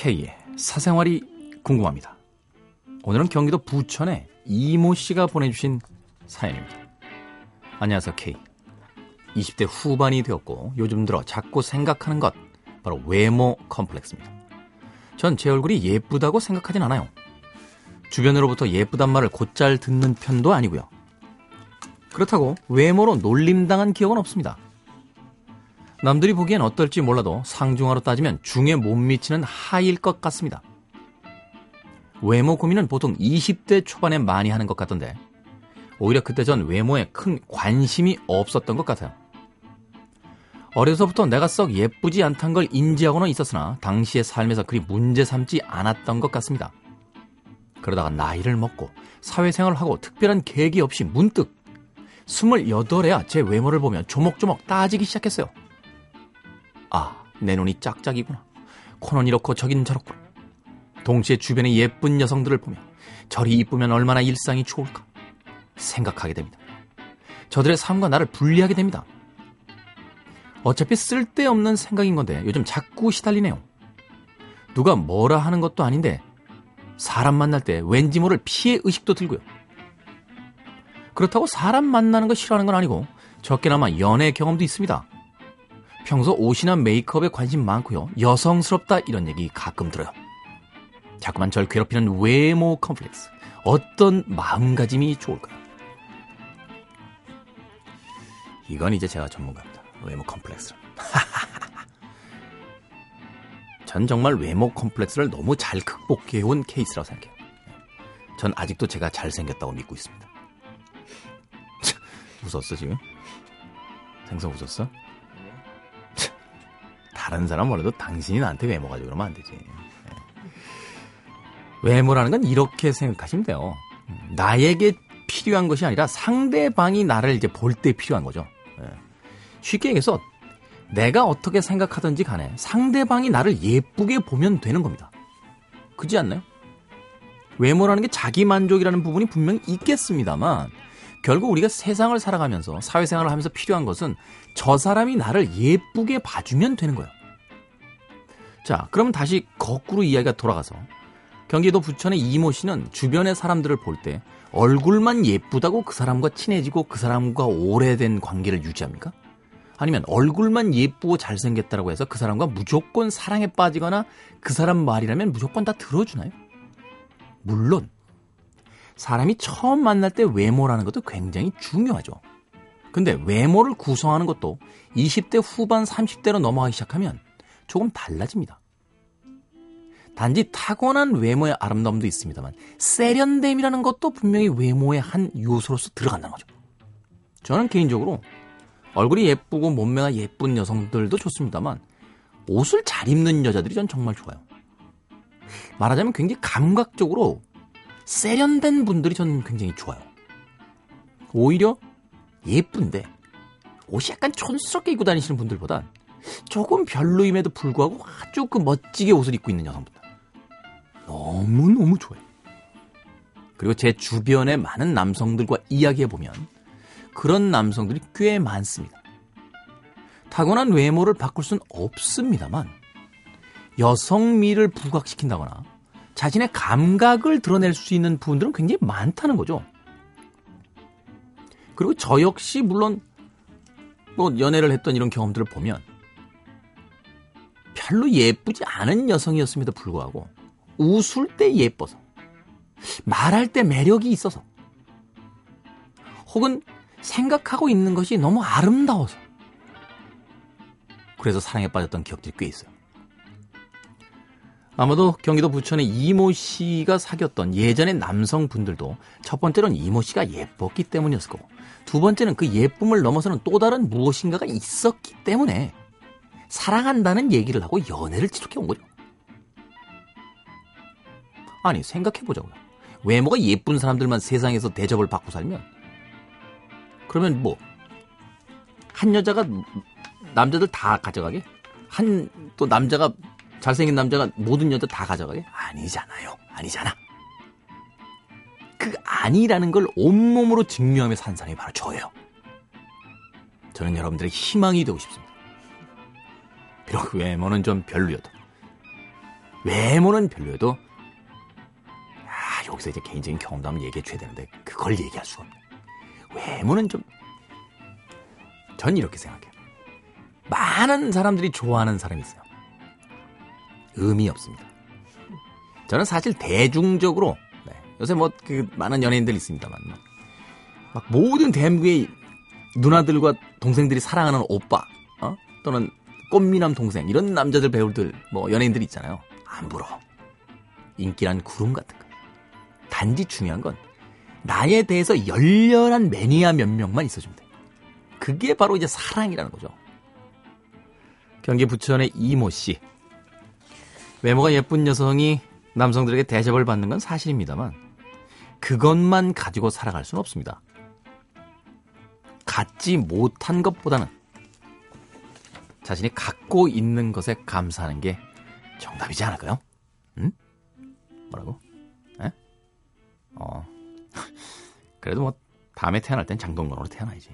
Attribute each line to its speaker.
Speaker 1: K의 사생활이 궁금합니다. 오늘은 경기도 부천에 이모 씨가 보내주신 사연입니다. 안녕하세요, K. 20대 후반이 되었고 요즘 들어 자꾸 생각하는 것 바로 외모 컴플렉스입니다. 전 제 얼굴이 예쁘다고 생각하진 않아요. 주변으로부터 예쁘단 말을 곧잘 듣는 편도 아니고요. 그렇다고 외모로 놀림당한 기억은 없습니다. 남들이 보기엔 어떨지 몰라도 상중하로 따지면 중에 못 미치는 하일 것 같습니다. 외모 고민은 보통 20대 초반에 많이 하는 것 같던데 오히려 그때 전 외모에 큰 관심이 없었던 것 같아요. 어려서부터 내가 썩 예쁘지 않단 걸 인지하고는 있었으나 당시의 삶에서 그리 문제 삼지 않았던 것 같습니다. 그러다가 나이를 먹고 사회생활을 하고 특별한 계기 없이 문득 28에야 제 외모를 보며 조목조목 따지기 시작했어요. 아, 내 눈이 짝짝이구나. 코는 이렇고 저긴 저렇구나. 동시에 주변의 예쁜 여성들을 보며 저리 이쁘면 얼마나 일상이 좋을까 생각하게 됩니다. 저들의 삶과 나를 분리하게 됩니다. 어차피 쓸데없는 생각인 건데 요즘 자꾸 시달리네요. 누가 뭐라 하는 것도 아닌데 사람 만날 때 왠지 모를 피해 의식도 들고요. 그렇다고 사람 만나는 거 싫어하는 건 아니고 적게나마 연애 경험도 있습니다. 평소 옷이나 메이크업에 관심 많고요. 여성스럽다 이런 얘기 가끔 들어요. 자꾸만 절 괴롭히는 외모 컴플렉스. 어떤 마음가짐이 좋을까요? 이건 이제 제가 전문가입니다. 외모 컴플렉스. 전 정말 외모 컴플렉스를 너무 잘 극복해온 케이스라고 생각해요. 전 아직도 제가 잘생겼다고 믿고 있습니다. 웃었어, 지금? 생선 웃었어? 다른 사람 몰라도 당신이 나한테 외모 가지고 그러면 안 되지. 외모라는 건 이렇게 생각하시면 돼요. 나에게 필요한 것이 아니라 상대방이 나를 이제 볼 때 필요한 거죠. 쉽게 얘기해서 내가 어떻게 생각하든지 간에 상대방이 나를 예쁘게 보면 되는 겁니다. 그지 않나요? 외모라는 게 자기 만족이라는 부분이 분명히 있겠습니다만 결국 우리가 세상을 살아가면서 사회생활을 하면서 필요한 것은 저 사람이 나를 예쁘게 봐주면 되는 거예요. 자, 그러면 다시 거꾸로 이야기가 돌아가서 경기도 부천의 이모 씨는 주변의 사람들을 볼 때 얼굴만 예쁘다고 그 사람과 친해지고 그 사람과 오래된 관계를 유지합니까? 아니면 얼굴만 예쁘고 잘생겼다고 해서 그 사람과 무조건 사랑에 빠지거나 그 사람 말이라면 무조건 다 들어주나요? 물론 사람이 처음 만날 때 외모라는 것도 굉장히 중요하죠. 근데 외모를 구성하는 것도 20대 후반 30대로 넘어가기 시작하면 조금 달라집니다. 단지 타고난 외모의 아름다움도 있습니다만 세련됨이라는 것도 분명히 외모의 한 요소로서 들어간다는 거죠. 저는 개인적으로 얼굴이 예쁘고 몸매가 예쁜 여성들도 좋습니다만 옷을 잘 입는 여자들이 전 정말 좋아요. 말하자면 굉장히 감각적으로 세련된 분들이 저는 굉장히 좋아요. 오히려 예쁜데 옷이 약간 촌스럽게 입고 다니시는 분들보단 조금 별로임에도 불구하고 아주 그 멋지게 옷을 입고 있는 여성분들 너무너무 좋아요. 그리고 제 주변의 많은 남성들과 이야기해보면 그런 남성들이 꽤 많습니다. 타고난 외모를 바꿀 수는 없습니다만 여성미를 부각시킨다거나 자신의 감각을 드러낼 수 있는 부분들은 굉장히 많다는 거죠. 그리고 저 역시 물론 뭐 연애를 했던 이런 경험들을 보면 별로 예쁘지 않은 여성이었음에도 불구하고 웃을 때 예뻐서 말할 때 매력이 있어서 혹은 생각하고 있는 것이 너무 아름다워서 그래서 사랑에 빠졌던 기억들이 꽤 있어요. 아마도 경기도 부천의 이모 씨가 사귀었던 예전의 남성분들도 첫 번째로는 이모 씨가 예뻤기 때문이었을 거고 두 번째는 그 예쁨을 넘어서는 또 다른 무엇인가가 있었기 때문에 사랑한다는 얘기를 하고 연애를 지속해 온 거죠. 아니 생각해 보자고요. 외모가 예쁜 사람들만 세상에서 대접을 받고 살면 그러면 뭐 한 여자가 남자들 다 가져가게? 한 또 남자가 잘생긴 남자가 모든 여자 다 가져가게? 아니잖아요. 아니잖아. 그 아니라는 걸 온몸으로 증명하며 산 사람이 바로 저예요. 저는 여러분들의 희망이 되고 싶습니다. 비록 외모는 좀 별로여도 외모는 별로여도 아, 여기서 이제 개인적인 경험담을 얘기해 줘야 되는데 그걸 얘기할 수가 없네. 외모는 좀 전 이렇게 생각해요. 많은 사람들이 좋아하는 사람이 있어요. 의미 없습니다. 저는 사실 대중적으로 네, 요새 뭐 그 많은 연예인들 있습니다만 막 모든 대한민국의 누나들과 동생들이 사랑하는 오빠 어? 또는 꽃미남 동생 이런 남자들 배우들 뭐 연예인들 있잖아요. 안 부러워. 인기란 구름 같은 거. 단지 중요한 건 나에 대해서 열렬한 매니아 몇 명만 있어주면 돼. 그게 바로 이제 사랑이라는 거죠. 경기 부천의 이모 씨. 외모가 예쁜 여성이 남성들에게 대접을 받는 건 사실입니다만 그것만 가지고 살아갈 수는 없습니다. 갖지 못한 것보다는 자신이 갖고 있는 것에 감사하는 게 정답이지 않을까요? 응? 뭐 그래도 뭐 다음에 태어날 땐 장동건으로 태어나야지.